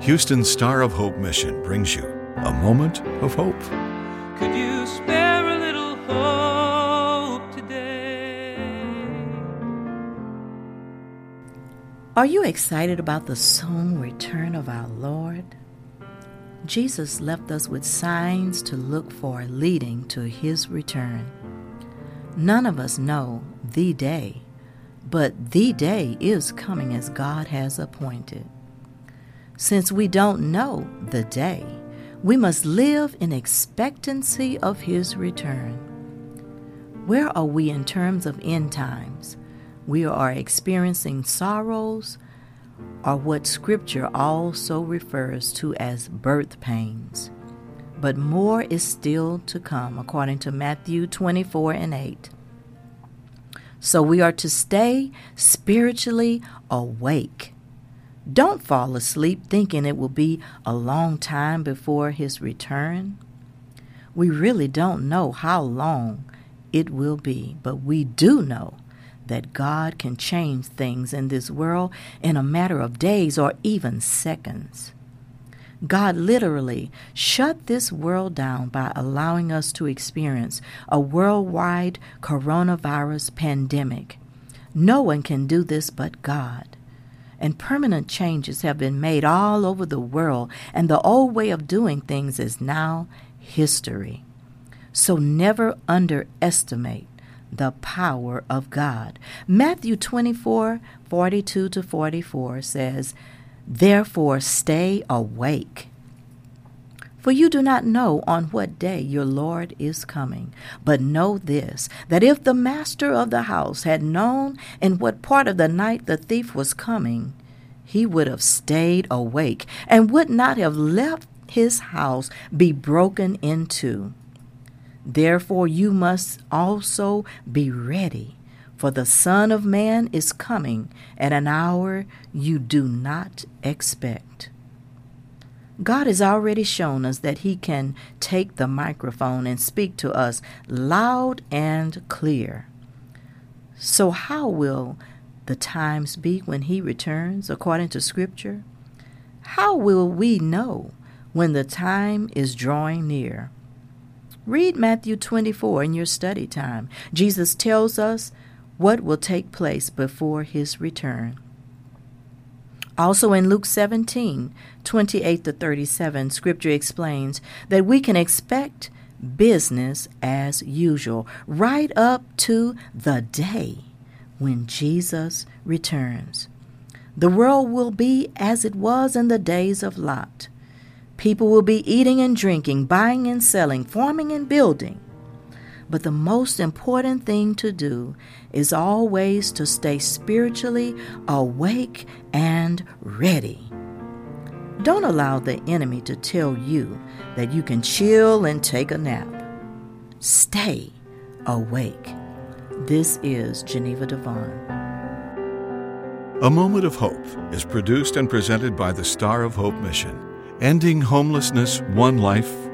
Houston Star of Hope Mission brings you a moment of hope. Could you spare a little hope today? Are you excited about the soon return of our Lord? Jesus left us with signs to look for leading to his return. None of us know the day, but the day is coming as God has appointed. Since we don't know the day, we must live in expectancy of his return. Where are we in terms of end times? We are experiencing sorrows, or what Scripture also refers to as birth pains. But more is still to come, according to Matthew 24 and 8. So we are to stay spiritually awake don't fall asleep thinking it will be a long time before his return. We really don't know how long it will be, but we do know that God can change things in this world in a matter of days or even seconds. God literally shut this world down by allowing us to experience a worldwide coronavirus pandemic. No one can do this but God and permanent changes have been made all over the world, and the old way of doing things is now history. So never underestimate the power of God. Matthew 24 42 to 44 says, Therefore stay awake. For you do not know on what day your Lord is coming. But know this that if the master of the house had known in what part of the night the thief was coming, he would have stayed awake and would not have left his house be broken into. Therefore, you must also be ready, for the Son of Man is coming at an hour you do not expect. God has already shown us that He can take the microphone and speak to us loud and clear. So, how will the times be when He returns according to Scripture? How will we know when the time is drawing near? Read Matthew 24 in your study time. Jesus tells us what will take place before His return. Also in Luke 17, 28 to 37, Scripture explains that we can expect business as usual right up to the day when Jesus returns. The world will be as it was in the days of Lot. People will be eating and drinking, buying and selling, farming and building. But the most important thing to do is always to stay spiritually awake and ready. Don't allow the enemy to tell you that you can chill and take a nap. Stay awake. This is Geneva Devon. A Moment of Hope is produced and presented by the Star of Hope Mission, ending homelessness one life,